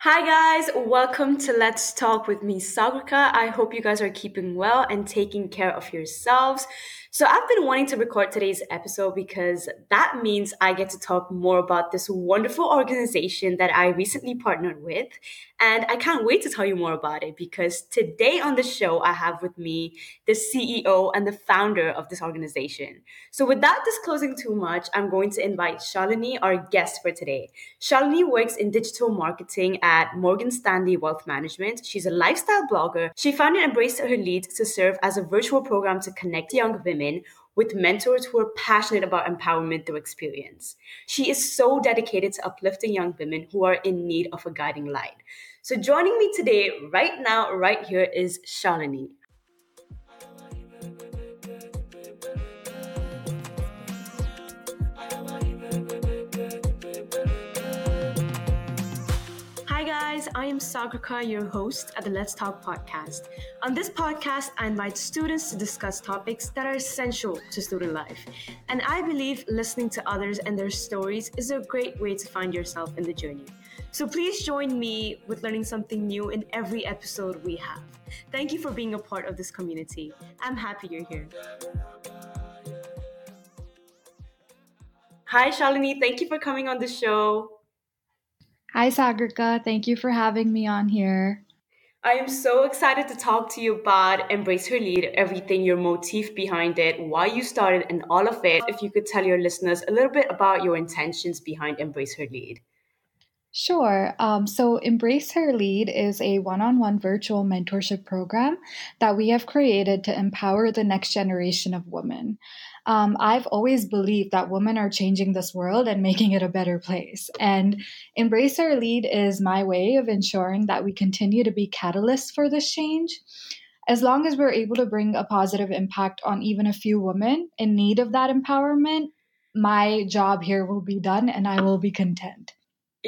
Hi, guys. Welcome to Let's Talk with me, Sagrika. I hope you guys are keeping well and taking care of yourselves. So, I've been wanting to record today's episode because that means I get to talk more about this wonderful organization that I recently partnered with. And I can't wait to tell you more about it because today on the show, I have with me the CEO and the founder of this organization. So, without disclosing too much, I'm going to invite Shalini, our guest for today. Shalini works in digital marketing at Morgan Stanley Wealth Management. She's a lifestyle blogger. She founded and embraced her lead to serve as a virtual program to connect young women women with mentors who are passionate about empowerment through experience. She is so dedicated to uplifting young women who are in need of a guiding light. So, joining me today, right now, right here, is Shalini. Guys, I am Sagrika, your host at the Let's Talk podcast. On this podcast, I invite students to discuss topics that are essential to student life. And I believe listening to others and their stories is a great way to find yourself in the journey. So please join me with learning something new in every episode we have. Thank you for being a part of this community. I'm happy you're here. Hi, Shalini. Thank you for coming on the show. Hi, Sagrika. Thank you for having me on here. I am so excited to talk to you about Embrace Her Lead, everything, your motif behind it, why you started, and all of it. If you could tell your listeners a little bit about your intentions behind Embrace Her Lead. Sure. Um, so, Embrace Her Lead is a one on one virtual mentorship program that we have created to empower the next generation of women. Um, I've always believed that women are changing this world and making it a better place. And Embrace Her Lead is my way of ensuring that we continue to be catalysts for this change. As long as we're able to bring a positive impact on even a few women in need of that empowerment, my job here will be done and I will be content.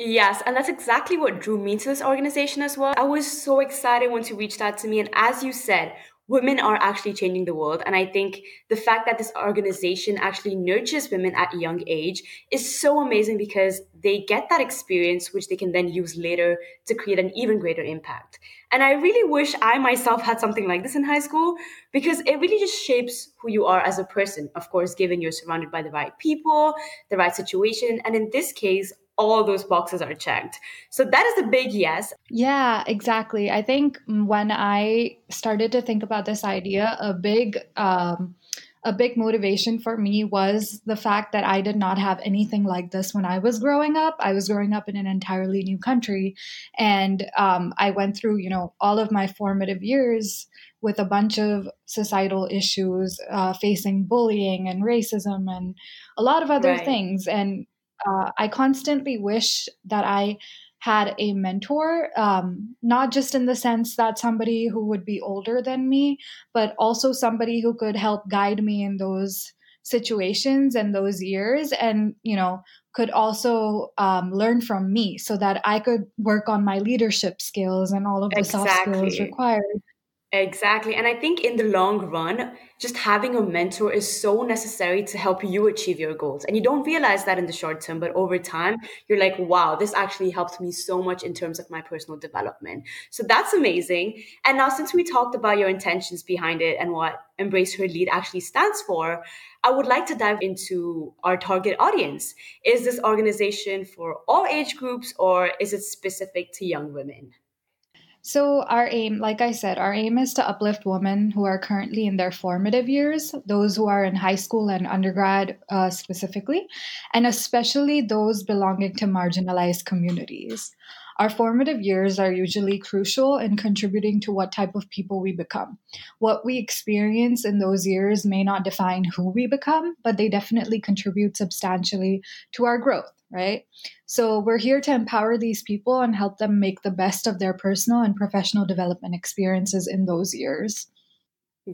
Yes, and that's exactly what drew me to this organization as well. I was so excited once you reached out to me. And as you said, women are actually changing the world. And I think the fact that this organization actually nurtures women at a young age is so amazing because they get that experience, which they can then use later to create an even greater impact. And I really wish I myself had something like this in high school because it really just shapes who you are as a person. Of course, given you're surrounded by the right people, the right situation. And in this case, all those boxes are checked. So that is a big yes. Yeah, exactly. I think when I started to think about this idea, a big um, a big motivation for me was the fact that I did not have anything like this when I was growing up. I was growing up in an entirely new country, and um, I went through, you know, all of my formative years with a bunch of societal issues, uh, facing bullying and racism and a lot of other right. things. And uh, I constantly wish that I had a mentor, um, not just in the sense that somebody who would be older than me, but also somebody who could help guide me in those situations and those years and, you know, could also um, learn from me so that I could work on my leadership skills and all of the exactly. soft skills required Exactly. And I think in the long run, just having a mentor is so necessary to help you achieve your goals. And you don't realize that in the short term, but over time, you're like, wow, this actually helped me so much in terms of my personal development. So that's amazing. And now, since we talked about your intentions behind it and what Embrace Her Lead actually stands for, I would like to dive into our target audience. Is this organization for all age groups or is it specific to young women? So, our aim, like I said, our aim is to uplift women who are currently in their formative years, those who are in high school and undergrad uh, specifically, and especially those belonging to marginalized communities. Our formative years are usually crucial in contributing to what type of people we become. What we experience in those years may not define who we become, but they definitely contribute substantially to our growth right? So we're here to empower these people and help them make the best of their personal and professional development experiences in those years.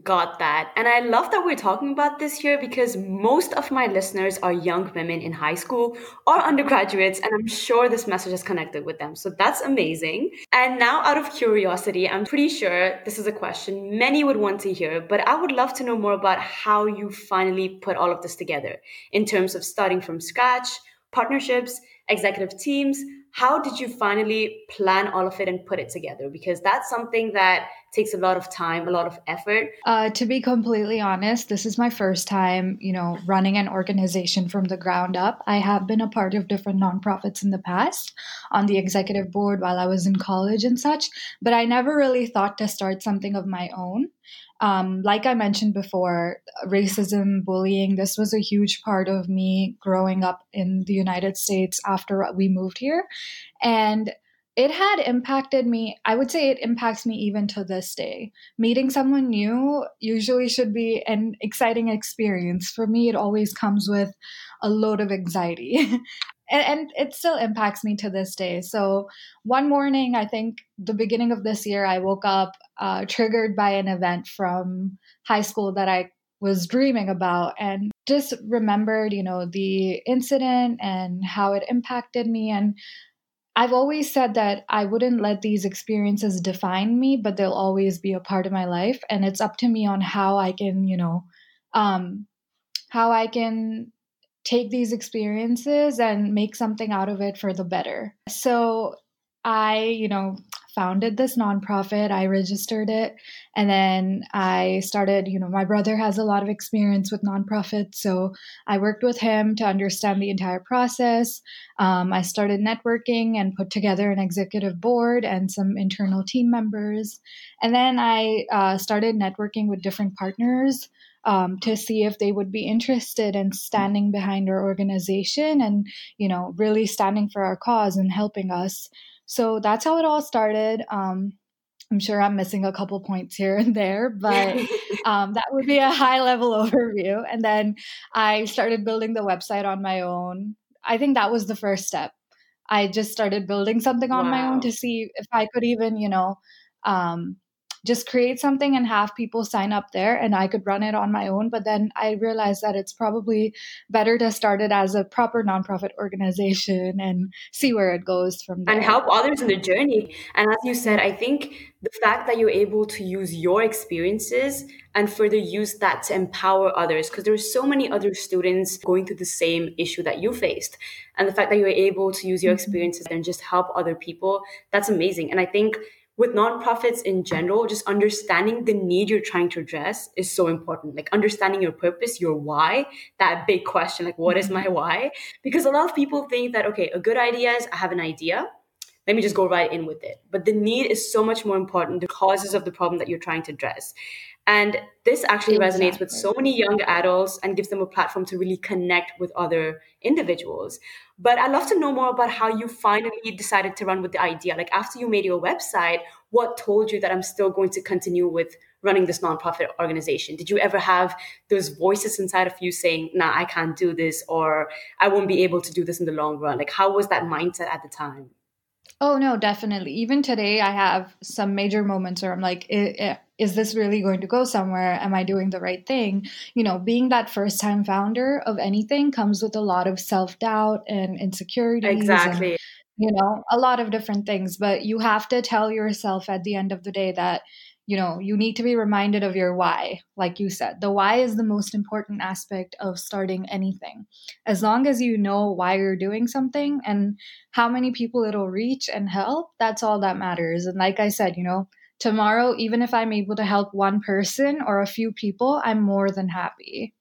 Got that. And I love that we're talking about this here because most of my listeners are young women in high school or undergraduates, and I'm sure this message has connected with them. So that's amazing. And now, out of curiosity, I'm pretty sure this is a question many would want to hear, but I would love to know more about how you finally put all of this together in terms of starting from scratch partnerships, executive teams, how did you finally plan all of it and put it together? Because that's something that takes a lot of time, a lot of effort. Uh, to be completely honest, this is my first time, you know, running an organization from the ground up. I have been a part of different nonprofits in the past on the executive board while I was in college and such, but I never really thought to start something of my own. Um, like I mentioned before, racism, bullying, this was a huge part of me growing up in the United States after we moved here. And it had impacted me. I would say it impacts me even to this day. Meeting someone new usually should be an exciting experience. For me, it always comes with a load of anxiety. and, and, it still impacts me to this day. So, one morning, I think the beginning of this year, I woke up uh, triggered by an event from high school that I was dreaming about and just remembered, you know, the incident and how it impacted me. And I've always said that I wouldn't let these experiences define me, but they'll always be a part of my life. And it's up to me on how I can, you know, um, how I can take these experiences and make something out of it for the better. So I, you know, founded this nonprofit. I registered it. And then I started, you know, my brother has a lot of experience with nonprofits. So I worked with him to understand the entire process. Um, I started networking and put together an executive board and some internal team members. And then I uh, started networking with different partners. Um, to see if they would be interested in standing behind our organization and you know really standing for our cause and helping us so that's how it all started. Um, I'm sure I'm missing a couple points here and there, but um, that would be a high level overview. And then I started building the website on my own. I think that was the first step. I just started building something on wow. my own to see if I could even, you know, um, just create something and have people sign up there and I could run it on my own. But then I realized that it's probably better to start it as a proper nonprofit organization and see where it goes from there. And help others in the journey. And as you said, I think the fact that you're able to use your experiences and further use that to empower others, because there are so many other students going through the same issue that you faced. And the fact that you're able to use your mm-hmm. experiences and just help other people, that's amazing. And I think with nonprofits in general, just understanding the need you're trying to address is so important. Like understanding your purpose, your why, that big question, like, what is my mm-hmm. why? Because a lot of people think that, okay, a good idea is I have an idea. Let me just go right in with it. But the need is so much more important, the causes of the problem that you're trying to address. And this actually exactly. resonates with so many young adults and gives them a platform to really connect with other individuals. But I'd love to know more about how you finally decided to run with the idea. Like after you made your website, what told you that I'm still going to continue with running this nonprofit organization? Did you ever have those voices inside of you saying, nah, I can't do this, or I won't be able to do this in the long run? Like, how was that mindset at the time? Oh, no, definitely. Even today, I have some major moments where I'm like, eh, eh, is this really going to go somewhere? Am I doing the right thing? You know, being that first time founder of anything comes with a lot of self doubt and insecurity. Exactly. And, you know, a lot of different things. But you have to tell yourself at the end of the day that you know you need to be reminded of your why like you said the why is the most important aspect of starting anything as long as you know why you're doing something and how many people it'll reach and help that's all that matters and like i said you know tomorrow even if i'm able to help one person or a few people i'm more than happy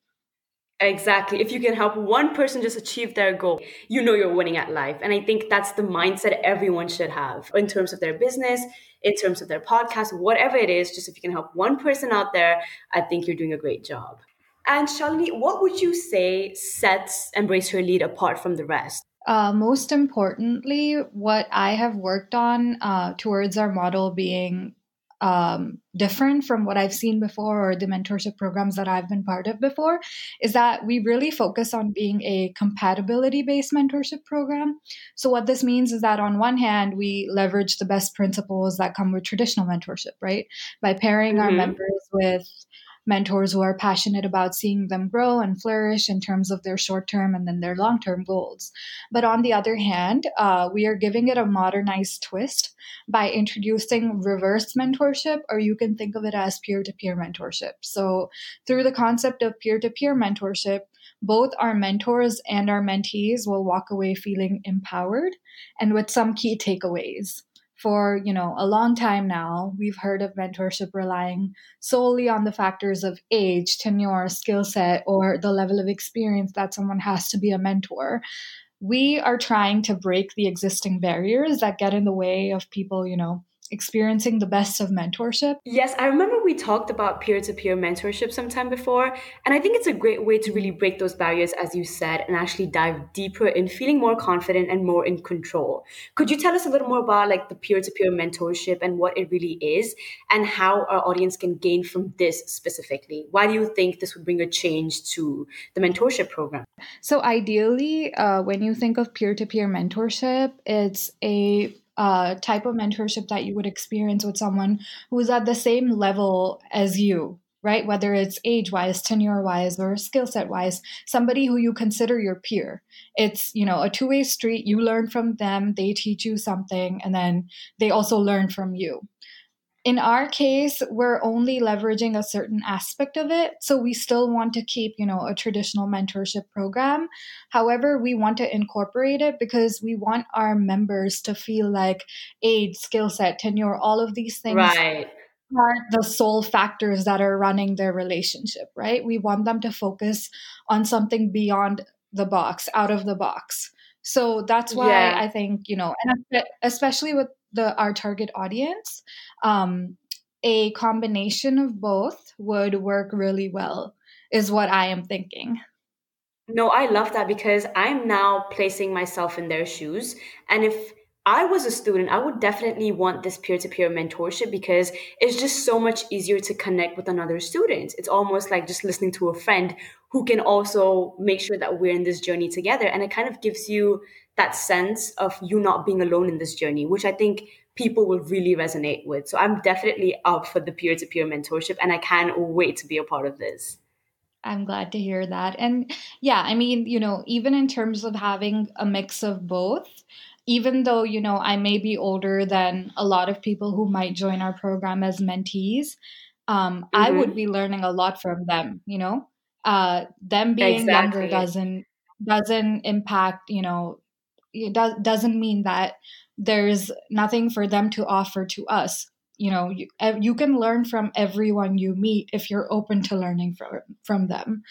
Exactly. If you can help one person just achieve their goal, you know you're winning at life. And I think that's the mindset everyone should have in terms of their business, in terms of their podcast, whatever it is. Just if you can help one person out there, I think you're doing a great job. And Shalini, what would you say sets Embrace Her Lead apart from the rest? Uh, most importantly, what I have worked on uh, towards our model being um, different from what I've seen before or the mentorship programs that I've been part of before is that we really focus on being a compatibility based mentorship program. So, what this means is that on one hand, we leverage the best principles that come with traditional mentorship, right? By pairing mm-hmm. our members with mentors who are passionate about seeing them grow and flourish in terms of their short term and then their long term goals. But on the other hand, uh, we are giving it a modernized twist by introducing reverse mentorship, or you can think of it as peer to peer mentorship. So, through the concept of peer to peer mentorship, both our mentors and our mentees will walk away feeling empowered and with some key takeaways for you know a long time now we've heard of mentorship relying solely on the factors of age tenure skill set or the level of experience that someone has to be a mentor. We are trying to break the existing barriers that get in the way of people you know experiencing the best of mentorship? Yes, I remember we talked about peer to peer mentorship sometime before. And I think it's a great way to really break those barriers, as you said, and actually dive deeper in feeling more confident and more in control. Could you tell us a little more about like the peer to peer mentorship and what it really is and how our audience can gain from this specifically? Why do you think this would bring a change to the mentorship program? So, ideally, uh, when you think of peer to peer mentorship, it's a uh, type of mentorship that you would experience with someone who is at the same level as you, right? Whether it's age wise, tenure wise, or skill set wise, somebody who you consider your peer. It's, you know, a two way street. You learn from them, they teach you something, and then they also learn from you in our case we're only leveraging a certain aspect of it so we still want to keep you know a traditional mentorship program. However we want to incorporate it because we want our members to feel like age skill set tenure all of these things right. are the sole factors that are running their relationship right? We want them to focus on something beyond the box out of the box. So that's why yeah. i think you know and especially with the our target audience, um, a combination of both would work really well. Is what I am thinking. No, I love that because I'm now placing myself in their shoes. And if I was a student, I would definitely want this peer to peer mentorship because it's just so much easier to connect with another student. It's almost like just listening to a friend who can also make sure that we're in this journey together. And it kind of gives you that sense of you not being alone in this journey, which I think people will really resonate with. So I'm definitely up for the peer to peer mentorship and I can't wait to be a part of this. I'm glad to hear that. And yeah, I mean, you know, even in terms of having a mix of both, even though, you know, I may be older than a lot of people who might join our program as mentees, um, mm-hmm. I would be learning a lot from them, you know? Uh, them being exactly. younger doesn't doesn't impact, you know, it does, doesn't mean that there's nothing for them to offer to us you know you, you can learn from everyone you meet if you're open to learning from from them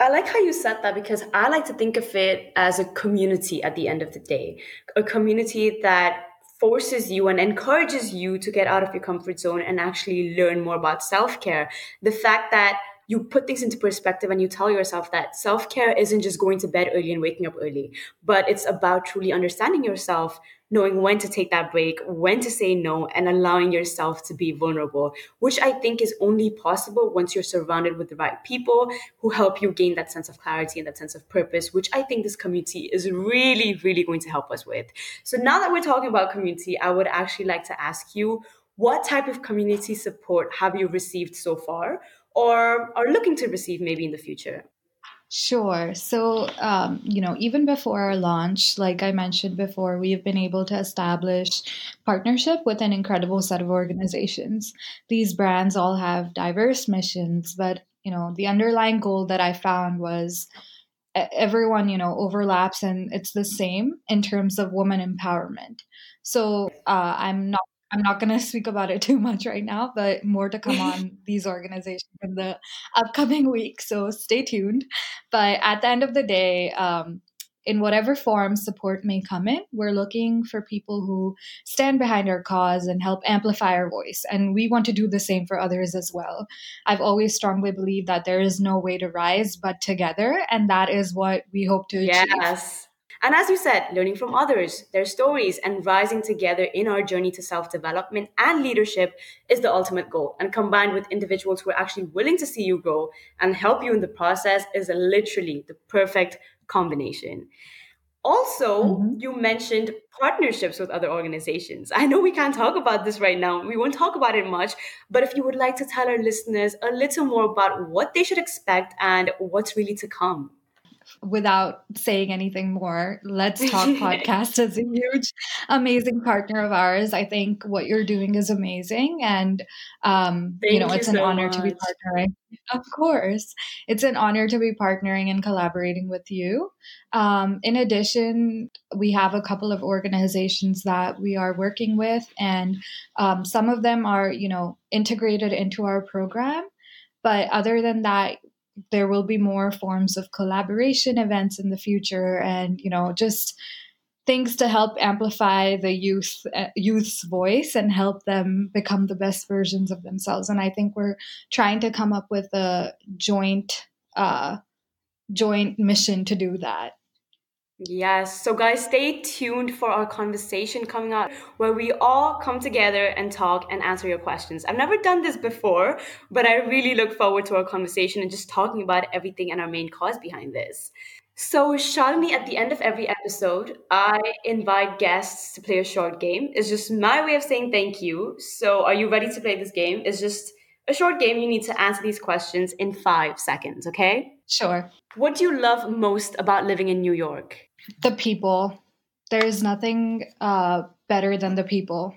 I like how you said that because I like to think of it as a community at the end of the day, a community that forces you and encourages you to get out of your comfort zone and actually learn more about self care. The fact that you put things into perspective and you tell yourself that self care isn't just going to bed early and waking up early, but it's about truly understanding yourself, knowing when to take that break, when to say no, and allowing yourself to be vulnerable, which I think is only possible once you're surrounded with the right people who help you gain that sense of clarity and that sense of purpose, which I think this community is really, really going to help us with. So now that we're talking about community, I would actually like to ask you what type of community support have you received so far? Or are looking to receive maybe in the future? Sure. So, um, you know, even before our launch, like I mentioned before, we have been able to establish partnership with an incredible set of organizations. These brands all have diverse missions, but, you know, the underlying goal that I found was everyone, you know, overlaps and it's the same in terms of woman empowerment. So uh, I'm not I'm not going to speak about it too much right now, but more to come on these organizations in the upcoming week. So stay tuned. But at the end of the day, um, in whatever form support may come in, we're looking for people who stand behind our cause and help amplify our voice. And we want to do the same for others as well. I've always strongly believed that there is no way to rise but together. And that is what we hope to achieve. Yes. And as you said, learning from others, their stories, and rising together in our journey to self development and leadership is the ultimate goal. And combined with individuals who are actually willing to see you grow and help you in the process is literally the perfect combination. Also, mm-hmm. you mentioned partnerships with other organizations. I know we can't talk about this right now. We won't talk about it much, but if you would like to tell our listeners a little more about what they should expect and what's really to come. Without saying anything more, Let's Talk Podcast is a huge, amazing partner of ours. I think what you're doing is amazing. And, um, you know, it's you an so honor much. to be partnering. Of course. It's an honor to be partnering and collaborating with you. Um, in addition, we have a couple of organizations that we are working with, and um, some of them are, you know, integrated into our program. But other than that, there will be more forms of collaboration events in the future and you know just things to help amplify the youth uh, youth's voice and help them become the best versions of themselves. And i think we're trying to come up with a joint uh, joint mission to do that Yes. So, guys, stay tuned for our conversation coming up where we all come together and talk and answer your questions. I've never done this before, but I really look forward to our conversation and just talking about everything and our main cause behind this. So, Shalini, at the end of every episode, I invite guests to play a short game. It's just my way of saying thank you. So, are you ready to play this game? It's just a short game. You need to answer these questions in five seconds, okay? Sure. What do you love most about living in New York? The people. There's nothing uh, better than the people.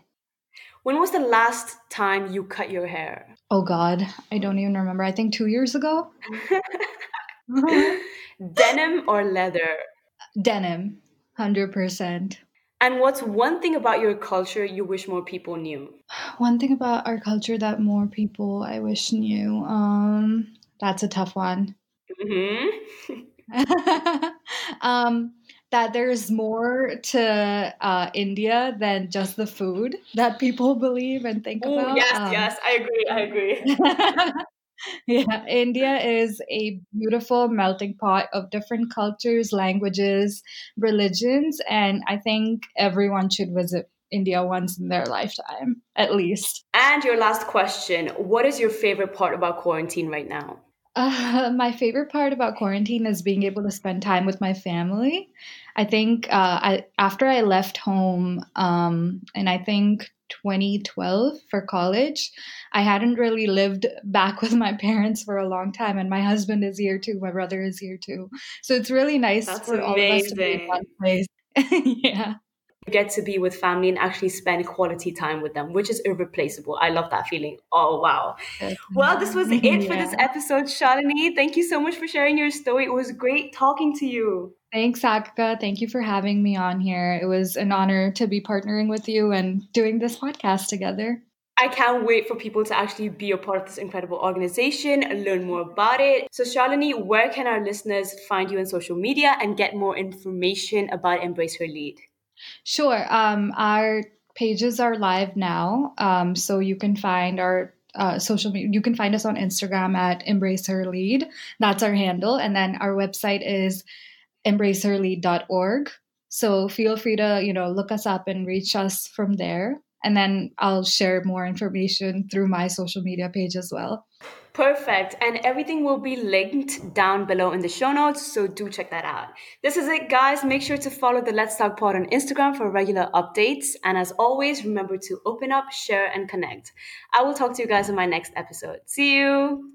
When was the last time you cut your hair? Oh God, I don't even remember. I think two years ago. Denim or leather? Denim, 100%. And what's one thing about your culture you wish more people knew? One thing about our culture that more people I wish knew. Um, that's a tough one. Mm-hmm. um, that there's more to uh, India than just the food that people believe and think Ooh, about. Yes, um, yes, I agree. I agree. yeah, India is a beautiful melting pot of different cultures, languages, religions, and I think everyone should visit India once in their lifetime, at least. And your last question What is your favorite part about quarantine right now? Uh, my favorite part about quarantine is being able to spend time with my family. I think uh, I, after I left home, um, and I think 2012 for college, I hadn't really lived back with my parents for a long time, and my husband is here too. My brother is here too, so it's really nice That's for amazing. all of us to be in one place. yeah get to be with family and actually spend quality time with them, which is irreplaceable. I love that feeling. Oh, wow. Well, this was it for this episode, Shalini. Thank you so much for sharing your story. It was great talking to you. Thanks, Sagrika. Thank you for having me on here. It was an honor to be partnering with you and doing this podcast together. I can't wait for people to actually be a part of this incredible organization and learn more about it. So, Shalini, where can our listeners find you on social media and get more information about Embrace Her Lead? Sure. Um, our pages are live now, um, so you can find our uh, social media. You can find us on Instagram at Embrace Her Lead. That's our handle, and then our website is embraceherlead.org. So feel free to you know look us up and reach us from there, and then I'll share more information through my social media page as well. Perfect. And everything will be linked down below in the show notes, so do check that out. This is it, guys. Make sure to follow the Let's Talk Pod on Instagram for regular updates. And as always, remember to open up, share, and connect. I will talk to you guys in my next episode. See you.